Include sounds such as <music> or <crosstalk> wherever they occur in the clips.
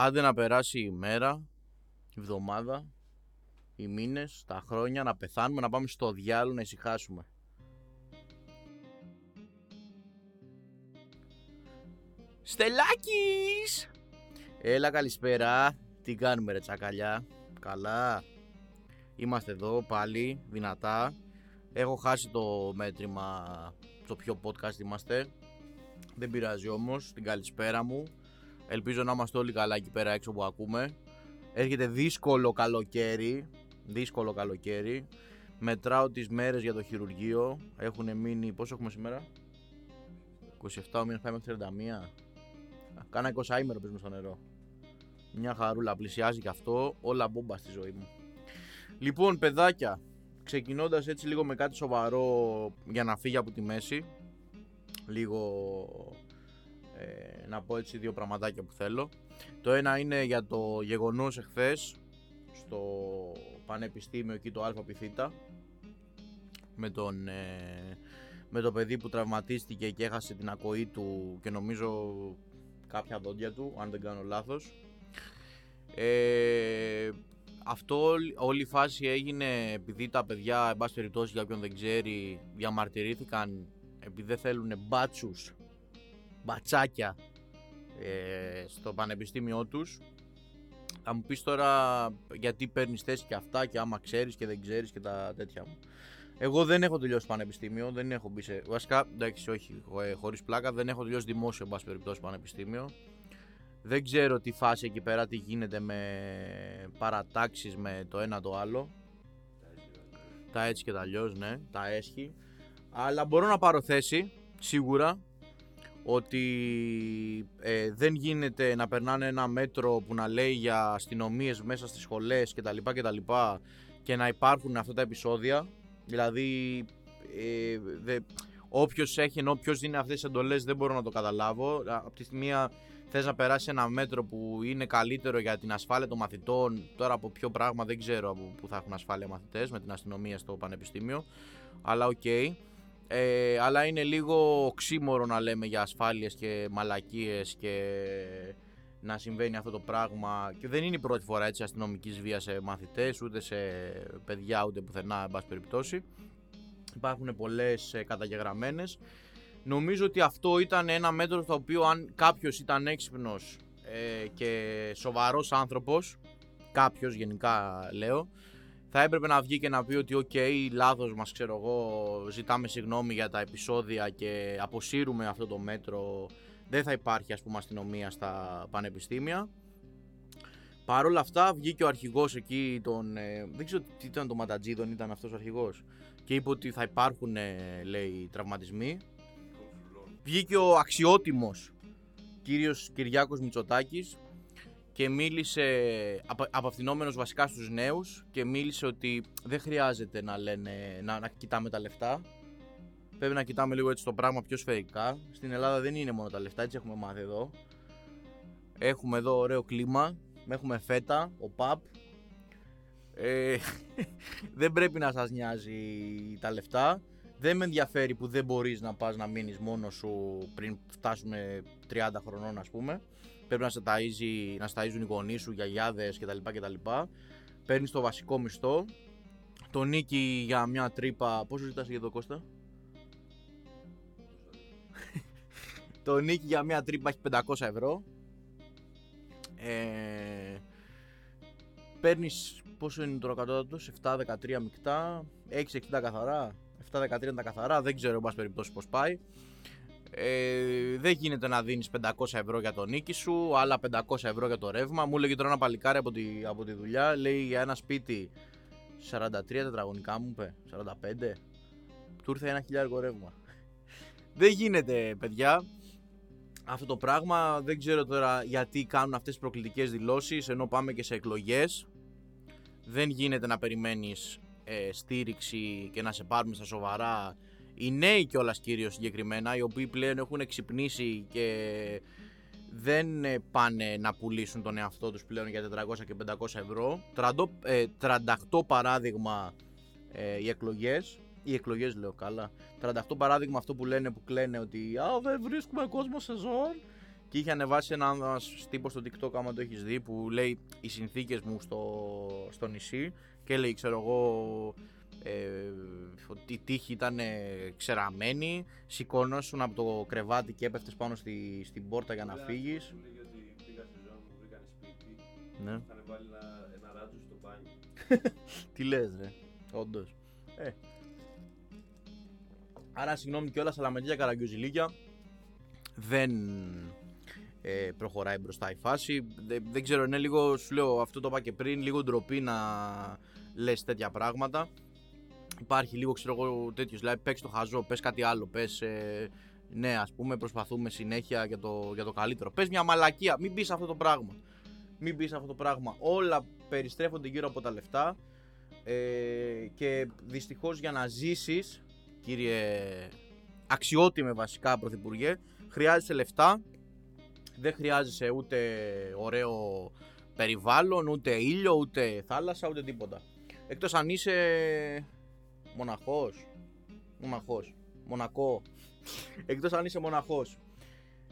Άντε να περάσει η μέρα, η εβδομάδα, οι μήνες, τα χρόνια, να πεθάνουμε, να πάμε στο διάλογο να ησυχάσουμε. Στελάκης! Έλα καλησπέρα, τι κάνουμε ρε τσακαλιά, καλά. Είμαστε εδώ πάλι, δυνατά. Έχω χάσει το μέτρημα, το ποιο podcast είμαστε. Δεν πειράζει όμως, την καλησπέρα μου. Ελπίζω να είμαστε όλοι καλά εκεί πέρα έξω που ακούμε. Έρχεται δύσκολο καλοκαίρι. Δύσκολο καλοκαίρι. Μετράω τις μέρες για το χειρουργείο. Έχουν μείνει, πόσο έχουμε σήμερα; 27 μήνες πάει μέχρι 31. Κάνα 20 ημέρο παίζουμε στο νερό. Μια χαρούλα, πλησιάζει και αυτό. Όλα μπόμπα στη ζωή μου. Λοιπόν, παιδάκια, ξεκινώντας έτσι λίγο με κάτι σοβαρό για να φύγει από τη μέση. Λίγο ε, να πω έτσι δύο πραγματάκια που θέλω. Το ένα είναι για το γεγονός εχθές στο πανεπιστήμιο εκεί το ΑΠΘ με, τον, ε, με το παιδί που τραυματίστηκε και έχασε την ακοή του και νομίζω κάποια δόντια του, αν δεν κάνω λάθος. Ε, αυτό όλη η φάση έγινε επειδή τα παιδιά, εν πάση περιπτώσει για όποιον δεν ξέρει, διαμαρτυρήθηκαν επειδή δεν θέλουν μπάτσους μπατσάκια ε, στο πανεπιστήμιό τους θα μου πεις τώρα γιατί παίρνεις θέση και αυτά και άμα ξέρεις και δεν ξέρεις και τα τέτοια μου. Εγώ δεν έχω τελειώσει πανεπιστήμιο, δεν έχω μπει σε... Βασικά, εντάξει, όχι, ε, χωρίς πλάκα, δεν έχω τελειώσει δημόσιο, εν πάση περιπτώσει, πανεπιστήμιο. Δεν ξέρω τι φάση εκεί πέρα, τι γίνεται με παρατάξεις με το ένα το άλλο. Τα έτσι και τα αλλιώς, ναι, τα έσχη. Αλλά μπορώ να πάρω θέση, σίγουρα, ότι ε, δεν γίνεται να περνάνε ένα μέτρο που να λέει για αστυνομίες μέσα στις σχολές κτλ. Και, και να υπάρχουν αυτά τα επεισόδια. Δηλαδή, ε, δε, όποιος έχει ενώ ποιος δίνει αυτές τις εντολές δεν μπορώ να το καταλάβω. Από τη στιγμή θες να περάσει ένα μέτρο που είναι καλύτερο για την ασφάλεια των μαθητών, τώρα από ποιο πράγμα δεν ξέρω που θα έχουν ασφάλεια μαθητές με την αστυνομία στο πανεπιστήμιο, αλλά οκ. Ε, αλλά είναι λίγο οξύμορο να λέμε για ασφάλειες και μαλακίες και να συμβαίνει αυτό το πράγμα. Και δεν είναι η πρώτη φορά έτσι αστυνομικής βίας σε μαθητές ούτε σε παιδιά ούτε πουθενά εν πάση περιπτώσει. Υπάρχουν πολλές ε, καταγεγραμμένες. Νομίζω ότι αυτό ήταν ένα μέτρο στο οποίο αν κάποιος ήταν έξυπνος ε, και σοβαρός άνθρωπος κάποιος γενικά λέω θα έπρεπε να βγει και να πει ότι οκ, okay, λάθος μας ξέρω εγώ, ζητάμε συγγνώμη για τα επεισόδια και αποσύρουμε αυτό το μέτρο, δεν θα υπάρχει ας πούμε αστυνομία στα πανεπιστήμια. Παρ' όλα αυτά βγήκε ο αρχηγός εκεί, τον, ε, δεν ξέρω τι ήταν των Ματατζήδων, ήταν αυτός ο αρχηγός και είπε ότι θα υπάρχουν ε, λέει τραυματισμοί. Βγήκε ο αξιότιμος κύριος Κυριάκος Μητσοτάκης και μίλησε απευθυνόμενος βασικά στους νέους και μίλησε ότι δεν χρειάζεται να, λένε, να, να κοιτάμε τα λεφτά. Πρέπει να κοιτάμε λίγο έτσι το πράγμα πιο σφαιρικά. Στην Ελλάδα δεν είναι μόνο τα λεφτά έτσι έχουμε μάθει εδώ. Έχουμε εδώ ωραίο κλίμα έχουμε φέτα, ο παπ. Ε, <laughs> δεν πρέπει να σας νοιάζει τα λεφτά. Δεν με ενδιαφέρει που δεν μπορείς να πας να μείνεις μόνος σου πριν φτάσουμε 30 χρονών ας πούμε πρέπει να σε ταΐζει, να σταΐζουν οι γονείς σου, γιαγιάδες κτλ. κτλ. Παίρνεις το βασικό μισθό, το νίκη για μια τρύπα, πόσο ζητάς για το Κώστα; <laughs> το νίκη για μια τρύπα έχει 500 ευρώ. Ε, παίρνεις πόσο είναι το κατώτατος, 7-13 μεικτά, 6-60 καθαρά, 7-13 τα καθαρά, δεν ξέρω εν πάση περιπτώσει πώς πάει. Ε, δεν γίνεται να δίνεις 500 ευρώ για το νίκη σου, άλλα 500 ευρώ για το ρεύμα. Μου έλεγε τώρα ένα παλικάρι από τη, από τη δουλειά, λέει για ένα σπίτι 43 τετραγωνικά μου είπε, 45. Του ήρθε ένα χιλιάρικο ρεύμα. δεν γίνεται παιδιά αυτό το πράγμα. Δεν ξέρω τώρα γιατί κάνουν αυτές τις προκλητικές δηλώσεις ενώ πάμε και σε εκλογές. Δεν γίνεται να περιμένεις ε, στήριξη και να σε πάρουμε στα σοβαρά οι νέοι κιόλας κυρίως συγκεκριμένα, οι οποίοι πλέον έχουν εξυπνήσει και δεν ε, πάνε να πουλήσουν τον εαυτό τους πλέον για 400 και 500 ευρώ. 38 ε, παράδειγμα ε, οι εκλογές, οι εκλογές λέω καλά, 38 παράδειγμα αυτό που λένε που κλαίνε ότι α, δεν βρίσκουμε κόσμο σεζόν και είχε ανεβάσει ένας τύπος στο TikTok, άμα το έχεις δει, που λέει οι συνθήκες μου στο, στο νησί και λέει, ξέρω εγώ, ε, ότι η τύχη ήταν ξεραμένη, σηκώνωσουν από το κρεβάτι και έπεφτες πάνω στη, στην πόρτα για να φύγεις. Μου λέγε ότι πήγα στη ζώνη μου, βρήκαν σπίτι. Ναι. Είχαν βάλει ένα, ένα ράτσο στο μπάνιο. <laughs> Τι λες ρε, όντως. Ε. Άρα συγγνώμη κιόλας, αλλά με τέτοια καραγκιόζηλίκια δεν ε, προχωράει μπροστά η φάση. Δεν, δεν ξέρω, είναι λίγο, σου λέω, αυτό το είπα και πριν, λίγο ντροπή να λες τέτοια πράγματα. Υπάρχει λίγο, ξέρω εγώ, τέτοιος, δηλαδή παίξ το χαζό, πες κάτι άλλο, πες... Ε, ναι, ας πούμε, προσπαθούμε συνέχεια για το, για το καλύτερο. Πες μια μαλακία, μην μπει σε αυτό το πράγμα. Μην μπει σε αυτό το πράγμα. Όλα περιστρέφονται γύρω από τα λεφτά ε, και δυστυχώς για να ζήσεις, κύριε αξιότιμε βασικά πρωθυπουργέ, χρειάζεσαι λεφτά, δεν χρειάζεσαι ούτε ωραίο περιβάλλον, ούτε ήλιο, ούτε θάλασσα, ούτε τίποτα. Εκτός αν είσαι μοναχός, μοναχός, μονακό, εκτός αν είσαι μοναχός.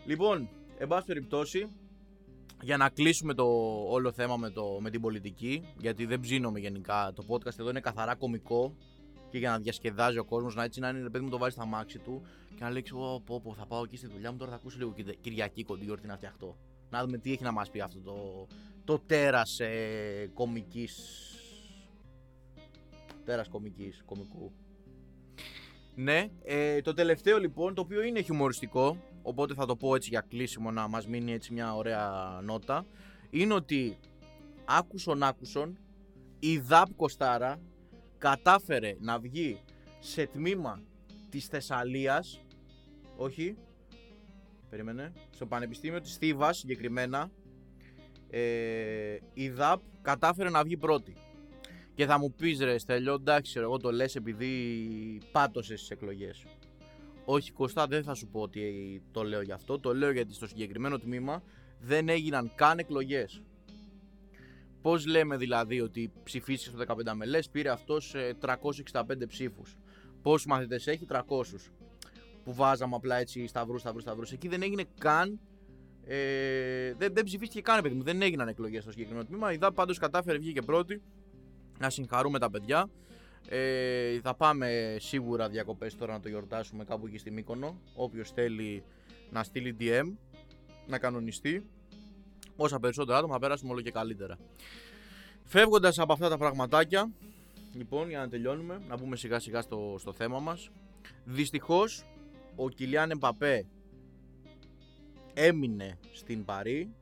Λοιπόν, εν πάση περιπτώσει, για να κλείσουμε το όλο θέμα με, το, με την πολιτική, γιατί δεν ψήνομαι γενικά, το podcast εδώ είναι καθαρά κομικό και για να διασκεδάζει ο κόσμος, να έτσι να είναι, ρε παιδί μου το βάζει στα μάξι του και να λέει, ξέρω, πω, πω, θα πάω εκεί στη δουλειά μου, τώρα θα ακούσω λίγο Κυρια- Κυριακή κοντιόρτη να φτιαχτώ. Να δούμε τι έχει να μας πει αυτό το, το τέρας ε, κομικής, τέρας κομικής, κομικού. Ναι, ε, το τελευταίο λοιπόν, το οποίο είναι χιουμοριστικό, οπότε θα το πω έτσι για κλείσιμο να μας μείνει έτσι μια ωραία νότα, είναι ότι άκουσον άκουσον η ΔΑΠ Κοστάρα κατάφερε να βγει σε τμήμα της Θεσσαλίας, όχι, περίμενε, στο Πανεπιστήμιο της Θήβας συγκεκριμένα, ε, η ΔΑΠ κατάφερε να βγει πρώτη. Και θα μου πεις ρε Στέλιο, εντάξει ξέρω, εγώ το λες επειδή πάτωσες στις εκλογές. Όχι Κωστά δεν θα σου πω ότι το λέω γι' αυτό, το λέω γιατί στο συγκεκριμένο τμήμα δεν έγιναν καν εκλογές. Πώς λέμε δηλαδή ότι ψηφίστηκες στο 15 μελές, πήρε αυτός ε, 365 ψήφους. Πόσους μαθητές έχει, 300. Που βάζαμε απλά έτσι σταυρούς, σταυρούς, σταυρούς. Εκεί δεν έγινε καν ε, δεν, δεν ψηφίστηκε καν, παιδί μου. Δεν έγιναν εκλογές στο συγκεκριμένο τμήμα. Η ΔΑΠ πάντως κατάφερε, βγήκε πρώτη. Να συγχαρούμε τα παιδιά. Ε, θα πάμε σίγουρα διακοπές τώρα να το γιορτάσουμε κάπου εκεί στη Μύκονο. Όποιος θέλει να στείλει DM, να κανονιστεί. Όσα περισσότερα άτομα θα πέρασουμε όλο και καλύτερα. Φεύγοντας από αυτά τα πραγματάκια, λοιπόν, για να τελειώνουμε, να μπούμε σιγά σιγά στο, στο θέμα μας. Δυστυχώς, ο Κιλιάν Εμπαπέ έμεινε στην Παρή.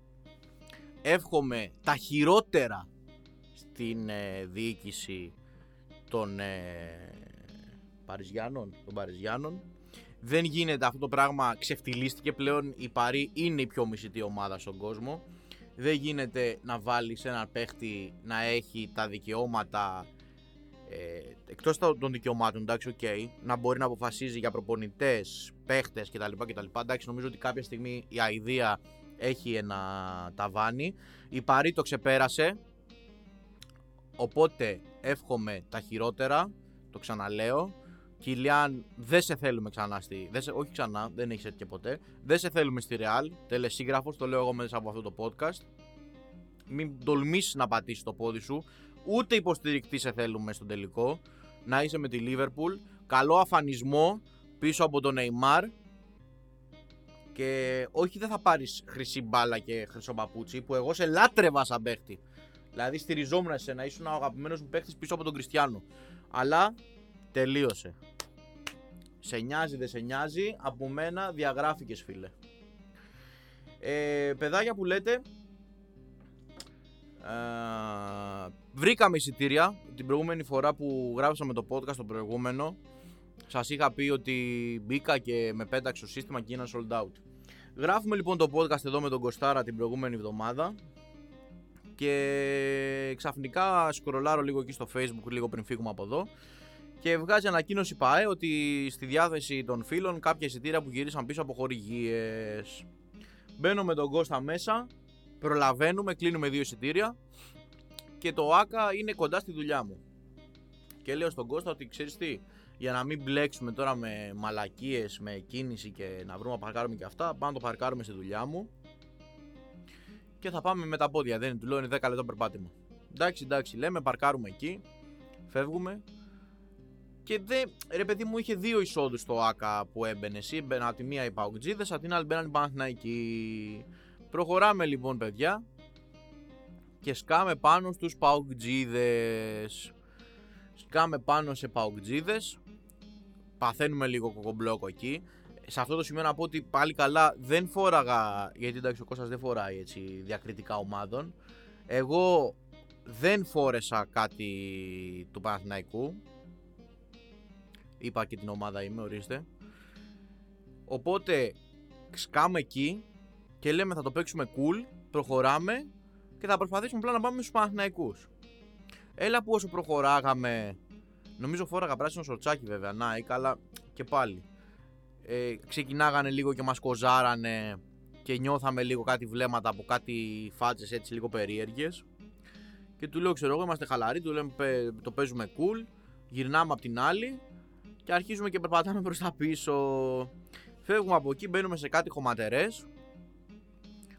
Εύχομαι τα χειρότερα στην ε, διοίκηση των ε, Παριζιάνων, των Παριζιάνων. Δεν γίνεται αυτό το πράγμα, ξεφτυλίστηκε πλέον η Παρή είναι η πιο μισητή ομάδα στον κόσμο. Δεν γίνεται να βάλεις έναν παίχτη να έχει τα δικαιώματα ε, εκτός των δικαιωμάτων, εντάξει, οκ, να μπορεί να αποφασίζει για προπονητές, παίχτες κτλ. κτλ. Εντάξει, νομίζω ότι κάποια στιγμή η αηδία έχει ένα ταβάνι. Η Παρί το ξεπέρασε, οπότε εύχομαι τα χειρότερα, το ξαναλέω. Κιλιάν, δεν σε θέλουμε ξανά στη. Δεν σε, όχι ξανά, δεν έχεις έρθει και ποτέ. Δεν σε θέλουμε στη Real. Τελεσίγραφο, το λέω εγώ μέσα από αυτό το podcast. Μην τολμήσεις να πατήσεις το πόδι σου. Ούτε υποστηρικτή σε θέλουμε στον τελικό. Να είσαι με τη Liverpool. Καλό αφανισμό πίσω από τον Neymar. Και όχι, δεν θα πάρεις χρυσή μπάλα και χρυσό παπούτσι που εγώ σε λάτρευα σαν παίχτη. Δηλαδή στηριζόμουν σε να ήσουν ο αγαπημένος μου παίχτη πίσω από τον Κριστιανό. Αλλά τελείωσε. Σε νοιάζει, δεν σε νοιάζει. Από μένα διαγράφηκες φίλε. Ε, παιδάκια που λέτε, ε, βρήκαμε εισιτήρια την προηγούμενη φορά που γράψαμε το podcast το προηγούμενο. Σας είχα πει ότι μπήκα και με πέταξε το σύστημα και έγινα sold out. Γράφουμε λοιπόν το podcast εδώ με τον Κωστάρα την προηγούμενη εβδομάδα και ξαφνικά σκρολάρω λίγο εκεί στο facebook λίγο πριν φύγουμε από εδώ και βγάζει ανακοίνωση ΠΑΕ ότι στη διάθεση των φίλων κάποια εισιτήρια που γυρίσαν πίσω από χορηγίες. Μπαίνω με τον Κώστα μέσα, προλαβαίνουμε, κλείνουμε δύο εισιτήρια και το ΆΚΑ είναι κοντά στη δουλειά μου. Και λέω στον Κώστα ότι ξέρεις τι, για να μην μπλέξουμε τώρα με μαλακίες, με κίνηση και να βρούμε να παρκάρουμε και αυτά, πάμε να το παρκάρουμε στη δουλειά μου. Και θα πάμε με τα πόδια. Δεν είναι, του λέω είναι 10 λεπτά περπάτημα. Εντάξει, εντάξει, λέμε, παρκάρουμε εκεί, φεύγουμε. Και δεν, ρε παιδί μου, είχε δύο εισόδους στο ΑΚΑ που έμπαινε. Εσύ έμπαινε από τη μία οι Παουτζίδε, από την άλλη μπαίναν οι Παναθηναϊκοί. Προχωράμε λοιπόν, παιδιά, και σκάμε πάνω στους Παουτζίδες. Σκάμε πάνω σε Παουτζίδες. Παθαίνουμε λίγο κοκομπλόκο εκεί. Σε αυτό το σημείο να πω ότι πάλι καλά δεν φόραγα, γιατί εντάξει ο Κώστας δεν φοράει έτσι διακριτικά ομάδων. Εγώ δεν φόρεσα κάτι του Παναθηναϊκού. Είπα και την ομάδα είμαι, ορίστε. Οπότε σκάμε εκεί και λέμε θα το παίξουμε cool, προχωράμε και θα προσπαθήσουμε απλά να πάμε στους Παναθηναϊκούς. Έλα που όσο προχωράγαμε, νομίζω φόραγα πράσινο σορτσάκι βέβαια, να ή καλά και πάλι. Ε, ξεκινάγανε λίγο και μας κοζάρανε και νιώθαμε λίγο κάτι βλέμματα από κάτι φάτσες έτσι λίγο περίεργες. Και του λέω ξέρω εγώ είμαστε χαλαροί, του λέμε το παίζουμε cool, γυρνάμε από την άλλη και αρχίζουμε και περπατάμε προς τα πίσω. Φεύγουμε από εκεί, μπαίνουμε σε κάτι χωματερές.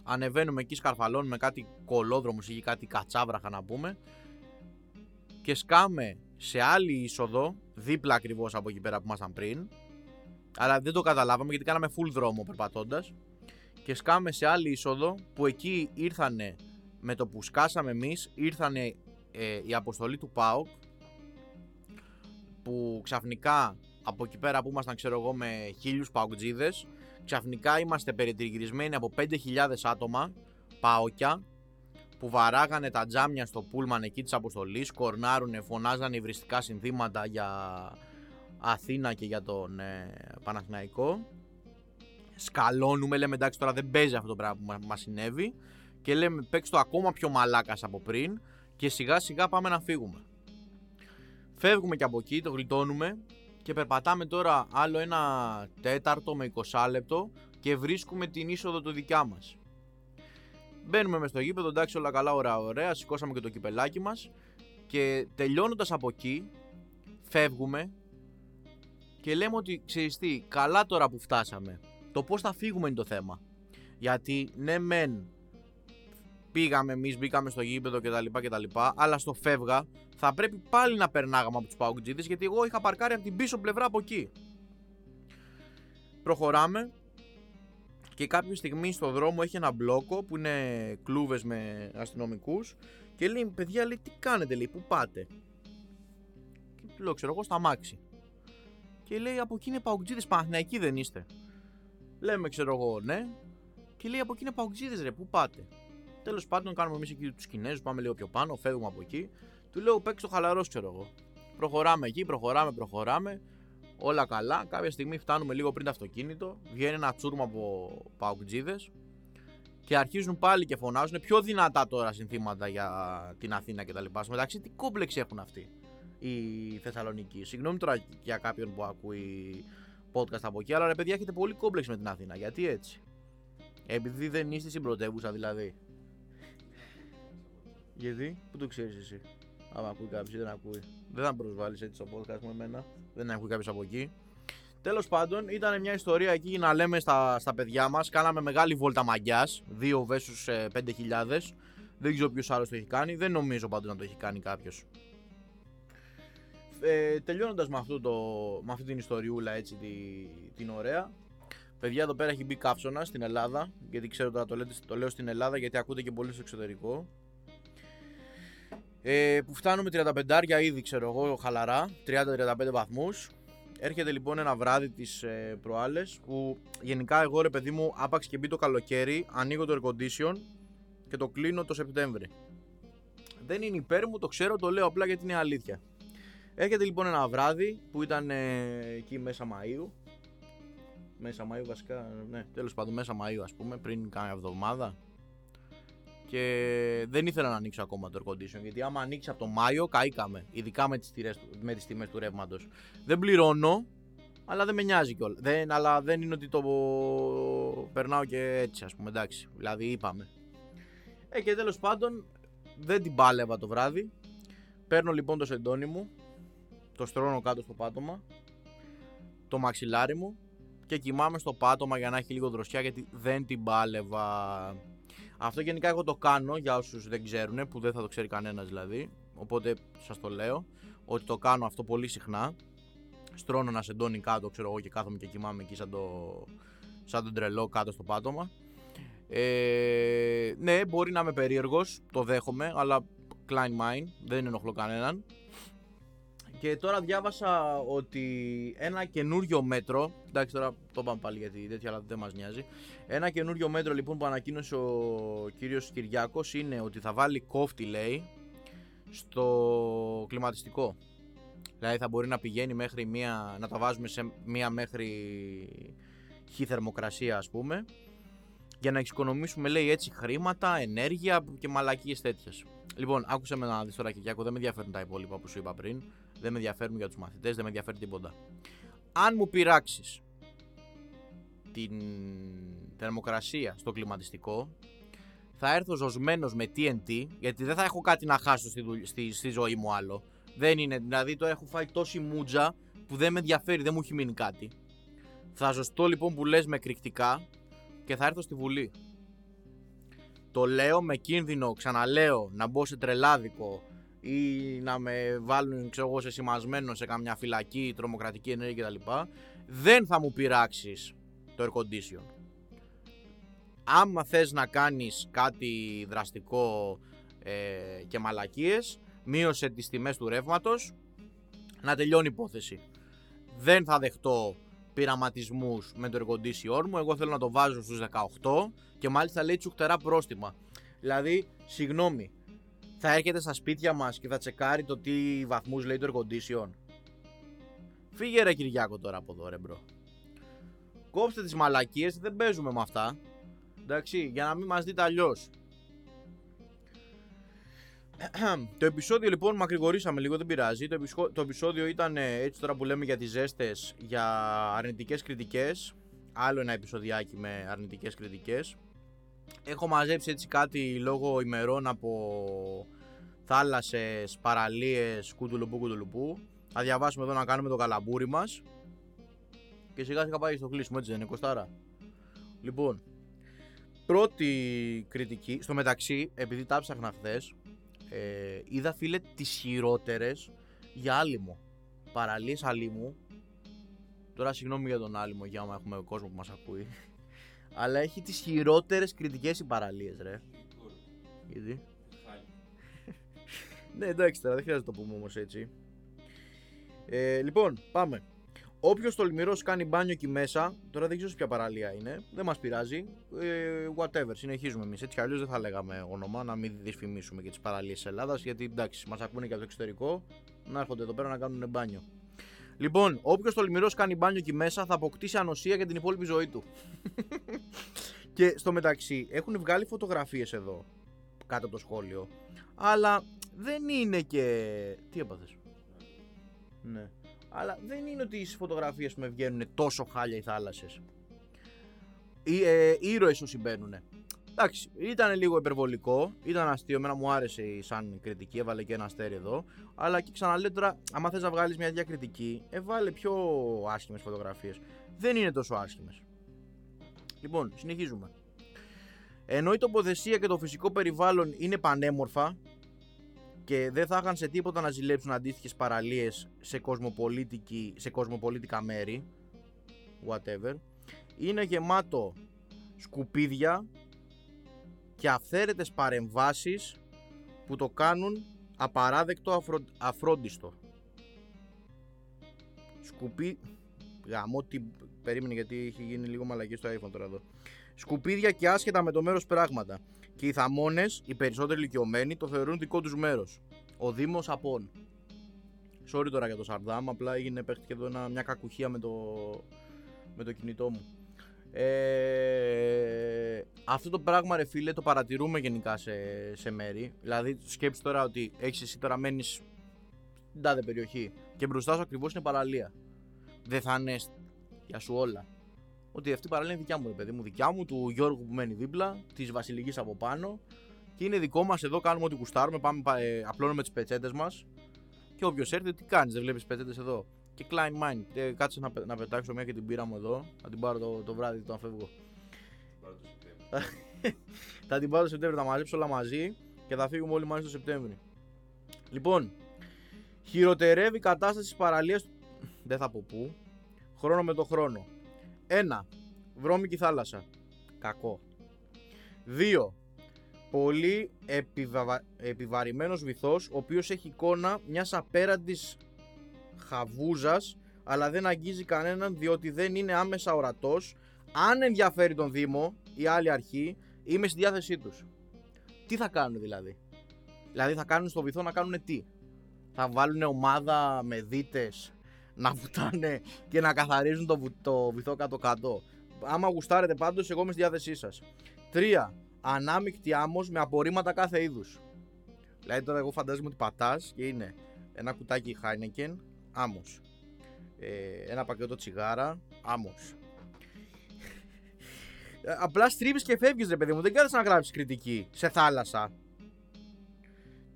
Ανεβαίνουμε εκεί σκαρφαλώνουμε κάτι κολόδρομους ή κάτι κατσάβραχα να πούμε. Και σκάμε σε άλλη είσοδο δίπλα ακριβώς από εκεί πέρα που ήμασταν πριν αλλά δεν το καταλάβαμε γιατί κάναμε full δρόμο περπατώντας. Και σκάμε σε άλλη είσοδο που εκεί ήρθανε με το που σκάσαμε εμείς ήρθανε ε, η αποστολή του ΠΑΟΚ που ξαφνικά από εκεί πέρα που ήμασταν ξέρω εγώ με χίλιους παοκτζίδες ξαφνικά είμαστε περιτριγυρισμένοι από 5.000 άτομα παόκια που βαράγανε τα τζάμια στο πούλμαν εκεί της αποστολής, κορνάρουνε, φωνάζανε υβριστικά συνθήματα για Αθήνα και για τον ε, Παναθηναϊκό. Σκαλώνουμε, λέμε εντάξει τώρα δεν παίζει αυτό το πράγμα που μας συνέβη και λέμε παίξτε το ακόμα πιο μαλάκας από πριν και σιγά σιγά πάμε να φύγουμε. Φεύγουμε και από εκεί, το γλιτώνουμε και περπατάμε τώρα άλλο ένα τέταρτο με 20 λεπτό και βρίσκουμε την είσοδο του δικιά μας. Μπαίνουμε μες στο γήπεδο, εντάξει όλα καλά, ωραία, ωραία, σηκώσαμε και το κυπελάκι μας και τελειώνοντας από εκεί φεύγουμε και λέμε ότι ξέρεις τι, καλά τώρα που φτάσαμε, το πώς θα φύγουμε είναι το θέμα. Γιατί ναι μεν πήγαμε εμείς, μπήκαμε στο γήπεδο κτλ. κτλ αλλά στο φεύγα θα πρέπει πάλι να περνάγαμε από τους Παουκτζίδε γιατί εγώ είχα παρκάρει από την πίσω πλευρά από εκεί. Προχωράμε και κάποια στιγμή στο δρόμο έχει ένα μπλόκο που είναι κλούβες με αστυνομικούς και λέει παιδιά λέει τι κάνετε λέει που πάτε; Και του λέω ξέρω εγώ στα μάξι και λέει από εκεί είναι παουτζίδες Παναθηναϊκοί δεν είστε λέμε ξέρω εγώ ναι και λέει από εκεί είναι παουτζίδες ρε που πάτε Τέλος πάντων, κάνουμε εμείς εκεί τους Κινέζους, πάμε λίγο πιο πάνω, φεύγουμε από εκεί. Του λέω παίξει το χαλαρός, ξέρω εγώ. Προχωράμε εκεί, προχωράμε, προχωράμε. Όλα καλά. Κάποια στιγμή φτάνουμε λίγο πριν το αυτοκίνητο. Βγαίνει ένα τσούρμα από παουκτζίδε και αρχίζουν πάλι και φωνάζουν πιο δυνατά τώρα συνθήματα για την Αθήνα κτλ. Μεταξύ, τι κόμπλεξ έχουν αυτοί οι Θεσσαλονίκοι. Συγγνώμη τώρα για κάποιον που ακούει podcast από εκεί, αλλά ρε παιδιά έχετε πολύ κόμπλεξ με την Αθήνα. Γιατί έτσι; Επειδή δεν είστε στην πρωτεύουσα δηλαδή. Γιατί, πού το ξέρεις εσύ; Άμα ακούει κάποιος ή δεν ακούει. Δεν θα προσβάλλεις έτσι στο podcast με εμένα. Δεν ακούει κάποιος από εκεί. Τέλος πάντων, ήταν μια ιστορία εκεί να λέμε στα, στα παιδιά μας. Κάναμε μεγάλη βόλτα μαγιάς. 2 βέσου 5.000. Δεν ξέρω ποιος άλλος το έχει κάνει. Δεν νομίζω πάντως να το έχει κάνει κάποιος. Ε, Τελειώνοντας με, αυτό με αυτή την ιστοριούλα έτσι τη, την ωραία. Παιδιά, εδώ πέρα έχει μπει καύσωνα στην Ελλάδα. Γιατί ξέρω τώρα το, λέτε, το λέω στην Ελλάδα γιατί ακούτε και πολύ στο εξωτερικό. Ε, που φτάνουμε 35 ήδη ξέρω εγώ χαλαρά, 30-35 βαθμούς. Έρχεται λοιπόν ένα βράδυ τις ε, προάλλες που γενικά εγώ ρε παιδί μου άπαξ και μπει το καλοκαίρι, ανοίγω το air condition και το κλείνω το Σεπτέμβρη. Δεν είναι υπέρ μου, το ξέρω, το λέω απλά γιατί είναι αλήθεια. Έρχεται λοιπόν ένα βράδυ που ήταν ε, εκεί μέσα Μαΐου. Μέσα Μαΐου βασικά, ναι, τέλος πάντων μέσα Μαΐου ας πούμε, πριν κάνα εβδομάδα και δεν ήθελα να ανοίξω ακόμα το air condition γιατί άμα ανοίξει από το Μάιο καήκαμε. Ειδικά με τις, τιμέ με τις τιμές του ρεύματος. Δεν πληρώνω, αλλά δεν με νοιάζει κιόλας. Δεν, αλλά δεν είναι ότι το περνάω και έτσι, ας πούμε. Εντάξει, δηλαδή είπαμε. Ε, και τέλος πάντων δεν την πάλευα το βράδυ. Παίρνω λοιπόν το σεντόνι μου, το στρώνω κάτω στο πάτωμα, το μαξιλάρι μου και κοιμάμαι στο πάτωμα για να έχει λίγο δροσιά γιατί δεν την πάλευα. Αυτό γενικά εγώ το κάνω για όσους δεν ξέρουν, που δεν θα το ξέρει κανένας δηλαδή. Οπότε σας το λέω, ότι το κάνω αυτό πολύ συχνά. Στρώνω ένα σεντόνι κάτω, ξέρω εγώ και κάθομαι και κοιμάμαι εκεί σαν, το, σαν τον τρελό κάτω στο πάτωμα. Ε, ναι, μπορεί να είμαι περίεργος, το δέχομαι, αλλά Klein Mind, δεν ενοχλώ κανέναν. Και τώρα διάβασα ότι ένα καινούριο μέτρο. Εντάξει, τώρα το είπαμε πάλι γιατί τέτοια αλλά δεν μας νοιάζει. Ένα καινούριο μέτρο λοιπόν που ανακοίνωσε ο κύριος Κυριάκος είναι ότι θα βάλει κόφτη, λέει, στο κλιματιστικό. Δηλαδή θα μπορεί να πηγαίνει μέχρι μία, να τα βάζουμε σε μία μέχρι χι θερμοκρασία ας πούμε για να εξοικονομήσουμε λέει έτσι χρήματα, ενέργεια και μαλακίες τέτοιες. Λοιπόν, άκουσε με να δεις τώρα Κυριάκο, δεν με ενδιαφέρουν τα υπόλοιπα που σου είπα πριν. Δεν με ενδιαφέρουν για τους μαθητές, δεν με ενδιαφέρει τίποτα. Αν μου πειράξεις την θερμοκρασία στο κλιματιστικό, θα έρθω ζωσμένος με TNT, γιατί δεν θα έχω κάτι να χάσω στη, στη, στη ζωή μου άλλο. Δεν είναι, δηλαδή το έχω φάει τόση μούτζα που δεν με ενδιαφέρει, δεν μου έχει μείνει κάτι. Θα ζωστώ λοιπόν που λες με κρυκτικά και θα έρθω στη Βουλή. Το λέω με κίνδυνο, ξαναλέω, να μπω σε τρελάδικο ή να με βάλουν ξέρω εγώ, σε σημασμένο σε καμιά φυλακή, τρομοκρατική ενέργεια κτλ. Δεν θα μου πειράξεις το air condition. Άμα θες να κάνεις κάτι δραστικό ε, και μαλακίες, μείωσε τις τιμές του ρεύματος, να τελειώνει η υπόθεση. Δεν θα δεχτώ πειραματισμούς με το air condition μου, εγώ θέλω να το βάζω στους 18 και μάλιστα λέει τσουχτερά πρόστιμα. Δηλαδή, συγγνώμη, θα έρχεται στα σπίτια μας και θα τσεκάρει το τι βαθμούς λέει το air condition. Φύγε ρε Κυριάκο τώρα από εδώ ρε bro. Κόψτε τις μαλακίες, δεν παίζουμε με αυτά. Εντάξει, για να μην μας δείτε αλλιώς. <clears throat> το επεισόδιο λοιπόν μακρηγορήσαμε λίγο, δεν πειράζει. Το, το επεισόδιο ήταν ε, έτσι τώρα που λέμε για τις ζέστες, για αρνητικές κριτικές. Άλλο ένα επεισοδιάκι με αρνητικές κριτικές. Έχω μαζέψει έτσι κάτι λόγω ημερών από θάλασσες, παραλίες, κουτουλουπού κουτουλουπού. Θα διαβάσουμε εδώ να κάνουμε το καλαμπούρι μας. Και σιγά σιγά πάει στο κλείσιμο, έτσι δεν είναι Κωστάρα; Λοιπόν, πρώτη κριτική, στο μεταξύ, επειδή τα ψάχνα χθες, ε, είδα φίλε τις χειρότερες για άλυμο. Παραλίες άλυμου. Τώρα συγγνώμη για τον άλυμο, για άμα έχουμε κόσμο που μας ακούει. <laughs> Αλλά έχει τις χειρότερες κριτικές οι παραλίες, ρε. Γιατί; Ναι, εντάξει τώρα, δεν χρειάζεται να το πούμε όμως έτσι. Ε, λοιπόν, πάμε. Όποιος τολμηρός κάνει μπάνιο εκεί μέσα, τώρα δεν ξέρω ποια παραλία είναι, δεν μας πειράζει. Ε, whatever, συνεχίζουμε εμείς. Έτσι κι αλλιώς δεν θα λέγαμε όνομα, να μην δυσφημίσουμε και τις παραλίες της Ελλάδας, γιατί εντάξει, μας ακούνε και από το εξωτερικό να έρχονται εδώ πέρα να κάνουν μπάνιο. Λοιπόν, όποιος τολμηρός κάνει μπάνιο εκεί μέσα θα αποκτήσει ανοσία για την υπόλοιπη ζωή του. <laughs> και στο μεταξύ έχουν βγάλει φωτογραφίες εδώ κάτω από το σχόλιο. Αλλά δεν είναι και. Τι έπαθες; Ναι. Αλλά δεν είναι ότι στι φωτογραφίες που με βγαίνουν τόσο χάλια οι θάλασσες. Οι ε, ήρωες όσοι μπαίνουν. Εντάξει, ήταν λίγο υπερβολικό, ήταν αστείο, εμένα μου άρεσε σαν κριτική, έβαλε και ένα αστέρι εδώ. Αλλά και ξαναλέω τώρα, άμα θες να βγάλεις μια διακριτική, έβαλε πιο άσχημες φωτογραφίες. Δεν είναι τόσο άσχημες. Λοιπόν, συνεχίζουμε. Ενώ η τοποθεσία και το φυσικό περιβάλλον είναι πανέμορφα και δεν θα είχαν σε τίποτα να ζηλέψουν αντίστοιχες παραλίες σε, σε κοσμοπολίτικα μέρη, whatever, είναι γεμάτο σκουπίδια και αυθαίρετες παρεμβάσεις που το κάνουν απαράδεκτο αφρο... αφρόντιστο. Σκουπί... Γαμώ τι περίμενε γιατί έχει γίνει λίγο μαλακή στο iPhone τώρα εδώ. Σκουπίδια και άσχετα με το μέρος πράγματα. Και οι θαμώνες, οι περισσότεροι ηλικιωμένοι, το θεωρούν δικό τους μέρος. Ο Δήμος Απών. Sorry τώρα για το Σαρδάμ, απλά έγινε παίχτηκε εδώ μια κακουχία με το, με το κινητό μου. Ε, αυτό το πράγμα ρε φίλε το παρατηρούμε γενικά σε, σε μέρη. Δηλαδή σκέψει τώρα ότι έχεις εσύ τώρα μένεις στην τάδε περιοχή και μπροστά σου ακριβώς είναι παραλία. Δεν θα είναι για σου όλα. Ότι αυτή η παραλία είναι δικιά μου, ρε παιδί μου, δικιά μου, του Γιώργου που μένει δίπλα, της Βασιλικής από πάνω. Και είναι δικό μας εδώ, κάνουμε ό,τι κουστάρουμε, πάμε, ε, απλώνουμε τις πετσέτες μας. Και όποιος έρθει, τι κάνεις, δεν βλέπεις πετσέτες εδώ. Και Klein Mind. Ε, κάτσε να, να πετάξω μια και την πήρα μου εδώ. Να την πάρω το, το βράδυ όταν φεύγω. <laughs> θα την πάω το Σεπτέμβριο, θα μαζέψω όλα μαζί και θα φύγουμε όλοι μαζί το Σεπτέμβριο. Λοιπόν, χειροτερεύει η κατάσταση της παραλίας. Δεν θα πω πού. Χρόνο με το χρόνο. Ένα, βρώμικη θάλασσα. Κακό. Δύο, πολύ επιβα... επιβαρημένος βυθός, ο οποίος έχει εικόνα μιας απέραντης χαβούζας, αλλά δεν αγγίζει κανέναν διότι δεν είναι άμεσα ορατός. Αν ενδιαφέρει τον Δήμο ή άλλη αρχή, είμαι στη διάθεσή τους. Τι θα κάνουν δηλαδή; Δηλαδή θα κάνουν στο βυθό να κάνουν τι; Θα βάλουν ομάδα με δίτες; Να βουτάνε και να καθαρίζουν το, βου- το βυθό κάτω-κάτω. Άμα γουστάρετε πάντως, εγώ είμαι στη διάθεσή σας. Τρία. Ανάμεικτη άμμος με απορρίμματα κάθε είδους. Δηλαδή τώρα εγώ φαντάζομαι ότι πατάς και είναι ένα κουτάκι Heineken, άμμος. Ε, ένα πακέτο τσιγάρα, άμμος. Ε, Απλά στρίβεις και φεύγεις ρε παιδί μου, δεν κάθεσαι να γράψεις κριτική σε θάλασσα.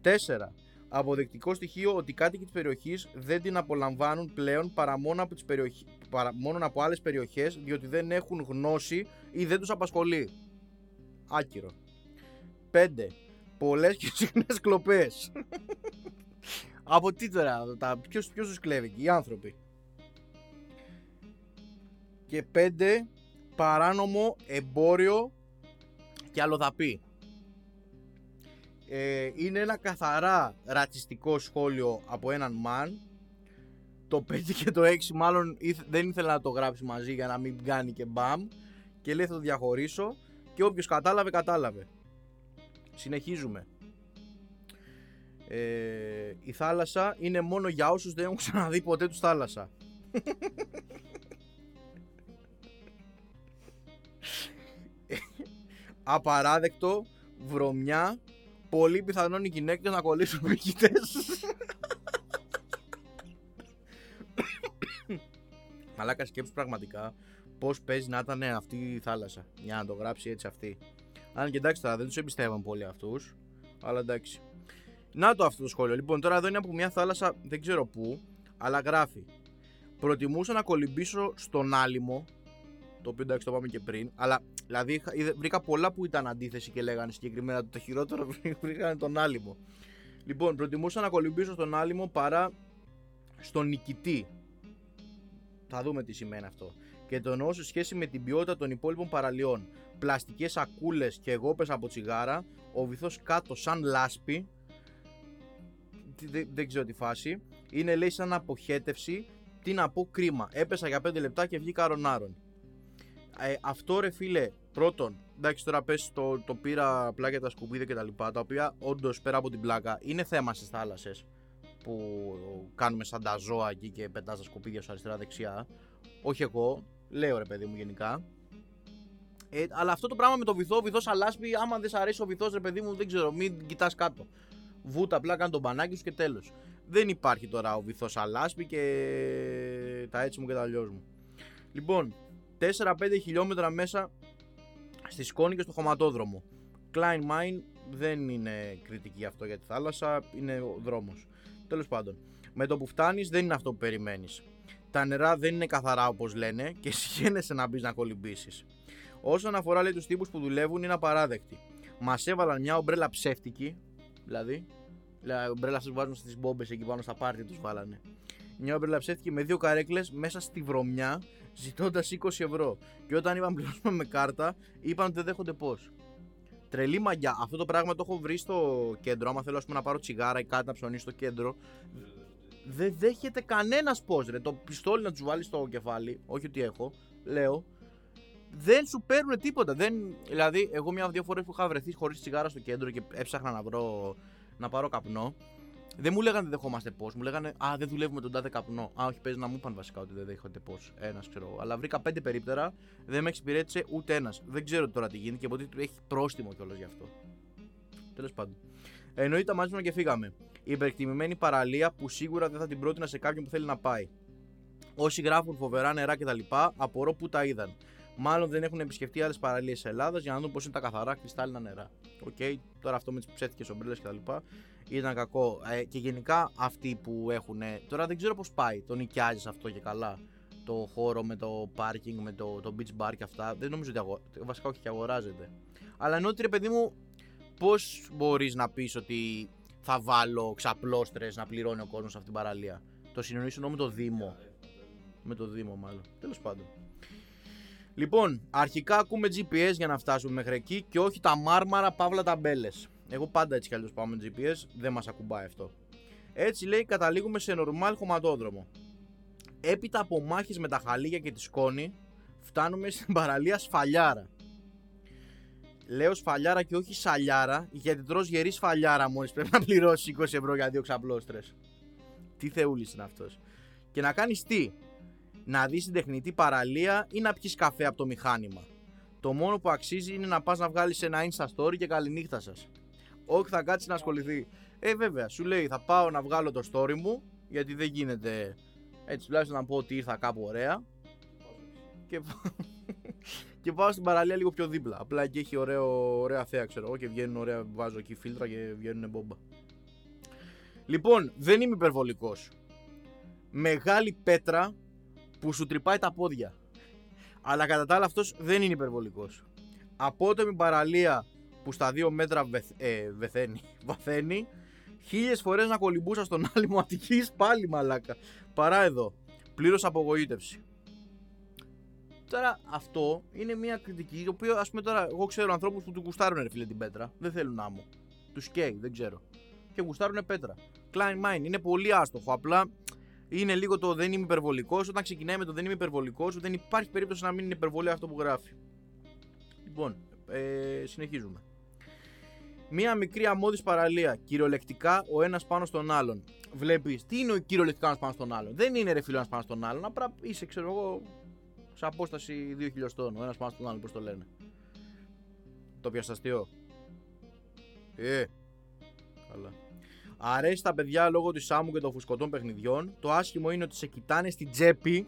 4. Αποδεκτικό στοιχείο ότι οι κάτοικοι της περιοχής δεν την απολαμβάνουν πλέον παρά μόνο από, τις περιοχ... παρά μόνο από άλλες περιοχές διότι δεν έχουν γνώση ή δεν τους απασχολεί. Άκυρο. 5. Πολλές και συχνές κλοπές. <laughs> από τι τώρα, τα... ποιος, ποιος τους κλέβει, οι άνθρωποι; Και 5. Παράνομο εμπόριο και αλλοδαπή. Ε, είναι ένα καθαρά ρατσιστικό σχόλιο από έναν μαν. Το 5 και το 6 μάλλον ήθε- δεν ήθελα να το γράψει μαζί για να μην κάνει και μπαμ. Και λέει θα το διαχωρίσω. Και όποιος κατάλαβε, κατάλαβε. Συνεχίζουμε. Ε, η θάλασσα είναι μόνο για όσους δεν έχουν ξαναδεί ποτέ τους θάλασσα. <laughs> Απαράδεκτο, βρωμιά, πολύ πιθανόν οι γυναίκες να κολλήσουν μυκητές. Μαλάκα σκέψου πραγματικά πώς παίζει να ήταν αυτή η θάλασσα για να το γράψει έτσι αυτή. Αν και εντάξει τώρα δεν τους εμπιστεύαν πολύ αυτούς, αλλά εντάξει. Να το αυτό το σχόλιο. Λοιπόν, τώρα εδώ είναι από μια θάλασσα, δεν ξέρω πού, αλλά γράφει. Προτιμούσα να κολυμπήσω στον άλυμο, το οποίο εντάξει το πάμε και πριν, αλλά δηλαδή είχα- είδε- βρήκα πολλά που ήταν αντίθεση και λέγανε συγκεκριμένα ότι το χειρότερο <laughs> βρήκανε τον άλυμο. Λοιπόν, προτιμούσα να κολυμπήσω στον άλυμο παρά στον νικητή. Θα δούμε τι σημαίνει αυτό. Και το εννοώ σε σχέση με την ποιότητα των υπόλοιπων παραλιών. Πλαστικές σακούλες και γόπες από τσιγάρα, ο βυθός κάτω σαν λάσπη. Τι- Δεν, δεν ξέρω τι φάση. Είναι λέει σαν αποχέτευση. Τι να πω, κρίμα. Έπεσα για 5 λεπτά και βγήκα ρονάρων. Ε, αυτό ρε φίλε, πρώτον, εντάξει τώρα πες το, το πήρα απλά για τα σκουπίδια και τα λοιπά, τα οποία όντως πέρα από την πλάκα είναι θέμα στις θάλασσες που κάνουμε σαν τα ζώα εκεί και πετάς τα σκουπίδια σου αριστερά-δεξιά. Όχι εγώ, λέω ρε παιδί μου γενικά. Ε, αλλά αυτό το πράγμα με το βυθό, ο βυθός αλάσπη, άμα δεν σ' αρέσει ο βυθός ρε παιδί μου, δεν ξέρω, μην κοιτάς κάτω. Βούτα απλά κάνει τον μπανάκι σου και τέλος. Δεν υπάρχει τώρα ο βυθός αλάσπη και τα έτσι μου και τα αλλιώς μου. Λοιπόν, 4-5 χιλιόμετρα μέσα στη σκόνη και στο χωματόδρομο. Klein Mine δεν είναι κριτική αυτό για τη θάλασσα, είναι ο δρόμος. Τέλος πάντων, με το που φτάνεις δεν είναι αυτό που περιμένεις. Τα νερά δεν είναι καθαρά όπως λένε και συγχαίνεσαι να μπεις να κολυμπήσεις. Όσον αφορά λέει τους τύπους που δουλεύουν είναι απαράδεκτοι. Μας έβαλαν μια ομπρέλα ψεύτικη, δηλαδή, δηλαδή ομπρέλα αυτές που βάζουν στις μπόμπες εκεί πάνω στα πάρτι τους βάλανε. Μια ομπρέλα ψεύτικη με δύο καρέκλες μέσα στη βρωμιά ζητώντας 20 ευρώ. Και όταν είπαν πληρώσουμε με κάρτα, είπαν ότι δεν δέχονται πώς. Τρελή μαγιά. Αυτό το πράγμα το έχω βρει στο κέντρο. Άμα θέλω ας πούμε, να πάρω τσιγάρα ή κάτι να ψωνίσω στο κέντρο, δεν δέχεται κανένας πώς. Το πιστόλι να τους βάλεις στο κεφάλι, όχι ότι έχω, λέω, δεν σου παίρνουν τίποτα. Δεν, δηλαδή, εγώ μια-δύο φορές που είχα βρεθεί χωρίς τσιγάρα στο κέντρο και έψαχνα να βρω να πάρω καπνό, δεν μου λέγανε δεν δεχόμαστε πώ. Μου λέγανε Α, δεν δουλεύουμε τον τάδε καπνό. Α, όχι, παίζει να μου είπαν βασικά ότι δεν δέχονται πώ. Ένας ξέρω. εγώ. Αλλά βρήκα πέντε περίπτερα, δεν με εξυπηρέτησε ούτε ένας. Δεν ξέρω τώρα τι γίνεται και ποτέ έχει πρόστιμο κιόλας γι' αυτό. Τέλος πάντων. Εννοείται μαζίσαμε και φύγαμε. Η υπερκτιμημένη παραλία που σίγουρα δεν θα την πρότεινα σε κάποιον που θέλει να πάει. Όσοι γράφουν φοβερά νερά κτλ. απορώ που τα είδαν. Μάλλον δεν έχουν επισκεφτεί άλλες παραλίες της Ελλάδας για να δουν πώς είναι τα καθαρά κρυστάλλινα νερά. Οκ, τώρα αυτό με τις ψεύτικες ομπρέλες κτλ. ήταν κακό. Ε, και γενικά αυτοί που έχουν. Τώρα δεν ξέρω πώς πάει. Το νοικιάζεις αυτό και καλά. το χώρο με το parking, με το, το beach bar και αυτά. Δεν νομίζω ότι αγο... βασικά όχι και αγοράζεται. Αλλά ενώ ότι ρε παιδί μου, πώς μπορείς να πεις ότι θα βάλω ξαπλώστρες να πληρώνει ο κόσμος σε αυτήν την παραλία. Το συνεννοείς εννοώ με το Δήμο. Με το Δήμο, μάλλον. Τέλος πάντων. Λοιπόν, αρχικά ακούμε GPS για να φτάσουμε μέχρι εκεί και όχι τα μάρμαρα παύλα ταμπέλες. Εγώ πάντα έτσι κι αλλιώς πάω με GPS, δεν μας ακουμπάει αυτό. Έτσι λέει, καταλήγουμε σε νορμάλ χωματόδρομο. Έπειτα από μάχες με τα χαλίγια και τη σκόνη, φτάνουμε στην παραλία Σφαλιάρα. Λέω σφαλιάρα και όχι σαλιάρα, γιατί τρως γερή σφαλιάρα μόλις πρέπει να πληρώσει 20 ευρώ για δύο ξαπλώστρες. Τι θεούλης είναι αυτός. Και να κάνεις τι, να δεις την τεχνητή παραλία ή να πιεις καφέ από το μηχάνημα. Το μόνο που αξίζει είναι να πας να βγάλεις ένα insta story και καληνύχτα σας. Όχι θα κάτσεις να ασχοληθεί. Ε βέβαια, σου λέει θα πάω να βγάλω το story μου, γιατί δεν γίνεται έτσι τουλάχιστον να πω ότι ήρθα κάπου ωραία. Και, <laughs> και πάω στην παραλία λίγο πιο δίπλα. Απλά εκεί έχει ωραίο, ωραία θέα, ξέρω εγώ, και βγαίνουν ωραία. Βάζω εκεί φίλτρα και βγαίνουν μπόμπα. Λοιπόν, δεν είμαι υπερβολικός. Μεγάλη πέτρα που σου τρυπάει τα πόδια. Αλλά κατά τα άλλα αυτός δεν είναι υπερβολικός. Απότομη παραλία που στα δύο μέτρα βεθ, ε, βεθαίνει, <laughs> βαθαίνει, χίλιες φορές να κολυμπούσα στον άλυμο Αττική πάλι μαλάκα. Παρά εδώ. Πλήρως απογοήτευση. Τώρα αυτό είναι μια κριτική, το οποίο ας πούμε τώρα εγώ ξέρω ανθρώπους που του γουστάρουν ρε φίλε την πέτρα. Δεν θέλουν άμμο. Τους καίει, δεν ξέρω. Και γουστάρουν πέτρα. Klein Mine είναι πολύ άστοχο. Απλά είναι λίγο το δεν είμαι υπερβολικός. Όταν ξεκινάει με το δεν είμαι υπερβολικός, δεν υπάρχει περίπτωση να μην είναι υπερβολή αυτό που γράφει. Λοιπόν, ε, συνεχίζουμε. Μία μικρή αμμώδης παραλία. Κυριολεκτικά ο ένας πάνω στον άλλον. Βλέπεις τι είναι ο κυριολεκτικά ένας πάνω στον άλλον; Δεν είναι ρε φίλο ένας πάνω στον άλλον. Απλά είσαι, ξέρω εγώ, σε απόσταση 2 χιλιοστών. Ο ένας πάνω στον άλλον, πώς το λένε. Το πιασταστείο. Ε. Καλά. Αρέσει τα παιδιά λόγω του Σάμου και των φουσκωτών παιχνιδιών. Το άσχημο είναι ότι σε κοιτάνε στην τσέπη.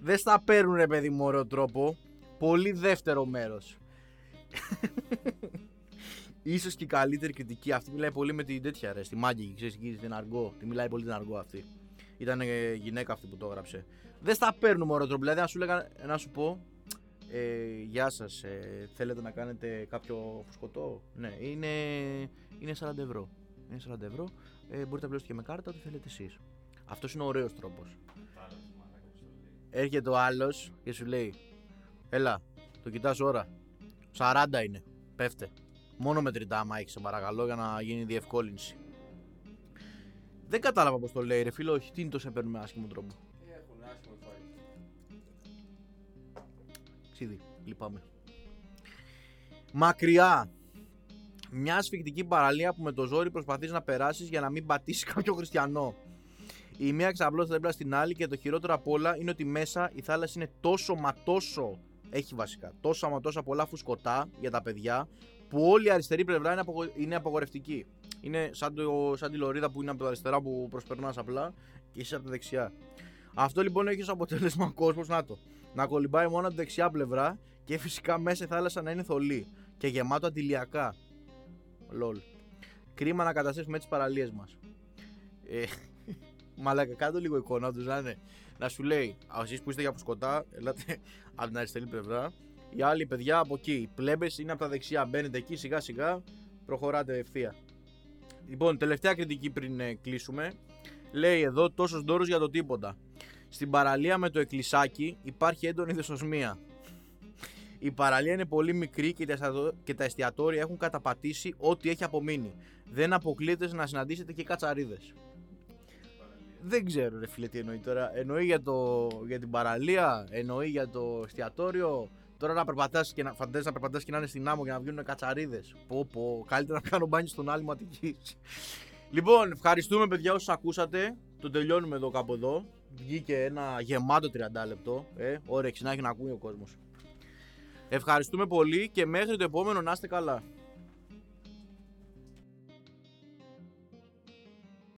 Δεν στα παίρνουν ρε παιδί μου ωραίο τρόπο. Πολύ δεύτερο μέρος. <laughs> σω και η καλύτερη κριτική. Αυτή μιλάει πολύ με την τέτοια ρε, στη Μάγκη, ξέρεις εκεί στην Αργό. Τη μιλάει πολύ την Αργό αυτή. Ήταν ε, γυναίκα αυτή που το έγραψε. Δεν στα παίρνουμε ωραίο τρόπο. Δηλαδή, να σου, λέγα, να σου πω, ε, γεια σας, ε, θέλετε να κάνετε κάποιο φουσκωτό; Ναι, είναι, είναι 40 ευρώ. Είναι 40 ευρώ. Ε, μπορείτε να πληρώσετε και με κάρτα ό,τι θέλετε εσείς. Αυτός είναι ο ωραίος τρόπος. Έρχεται ο άλλος και σου λέει, Έλα, το κοιτάς ώρα. 40 είναι. Πέφτε. Μόνο μετρητά άμα έχεις, σε παρακαλώ, για να γίνει διευκόλυνση. Δεν κατάλαβα πώς το λέει, ρε φίλο. Όχι, τι είναι το σε παίρνουμε άσχημο τρόπο. Έχουν άσχημο φάει. Ξίδι, λυπάμαι. Μακριά. Μια ασφικτική παραλία που με το ζόρι προσπαθείς να περάσεις για να μην πατήσεις <laughs> κάποιο χριστιανό. Η μία ξαπλώστε δίπλα στην άλλη και το χειρότερο απ' όλα είναι ότι μέσα η θάλασσα είναι τόσο μα τόσο. Έχει βασικά τόσα μα τόσα πολλά φουσκωτά για τα παιδιά που όλη η αριστερή πλευρά είναι, απογο... είναι απογορευτική. Είναι σαν, το... σαν τη λωρίδα που είναι από τα αριστερά που προσπερνάς απλά και είσαι από τα δεξιά. Αυτό λοιπόν έχει ως αποτέλεσμα ο κόσμος να το. Να κολυμπάει μόνο από τη δεξιά πλευρά και φυσικά μέσα η θάλασσα να είναι θολή και γεμάτο αντιλιακά. Λολ. Κρίμα να καταστρέφουμε έτσι τις παραλίες μας. Ε, μαλάκα, κάτω λίγο εικόνα τους να είναι. Να σου λέει, εσείς που είστε για σκοτά, ελάτε από την αριστερή πλευρά οι άλλοι παιδιά από εκεί. Οι πλέμπες είναι από τα δεξιά. Μπαίνετε εκεί σιγά σιγά, προχωράτε ευθεία. Λοιπόν, τελευταία κριτική πριν ε, κλείσουμε. Λέει εδώ τόσος ντόρο για το τίποτα. Στην παραλία με το εκκλησάκι υπάρχει έντονη δεσοσμία. Η παραλία είναι πολύ μικρή και τα εστιατόρια έχουν καταπατήσει ό,τι έχει απομείνει. Δεν αποκλείεται να συναντήσετε και κατσαρίδες. Δεν ξέρω, ρε φίλε, τι εννοεί τώρα. Εννοεί για, το, για την παραλία, εννοεί για το εστιατόριο, Τώρα να περπατάς και να φαντάζει να περπατάς και να είναι στην άμμο για να βγαίνουν κατσαρίδες. Πω, πω, καλύτερα να κάνω μπάνι στον άλλη ματική. λοιπόν, ευχαριστούμε παιδιά όσους ακούσατε. Το τελειώνουμε εδώ κάπου εδώ. Βγήκε ένα γεμάτο 30 λεπτό. Ε, όρεξη να έχει να ακούει ο κόσμος. Ευχαριστούμε πολύ και μέχρι το επόμενο να είστε καλά.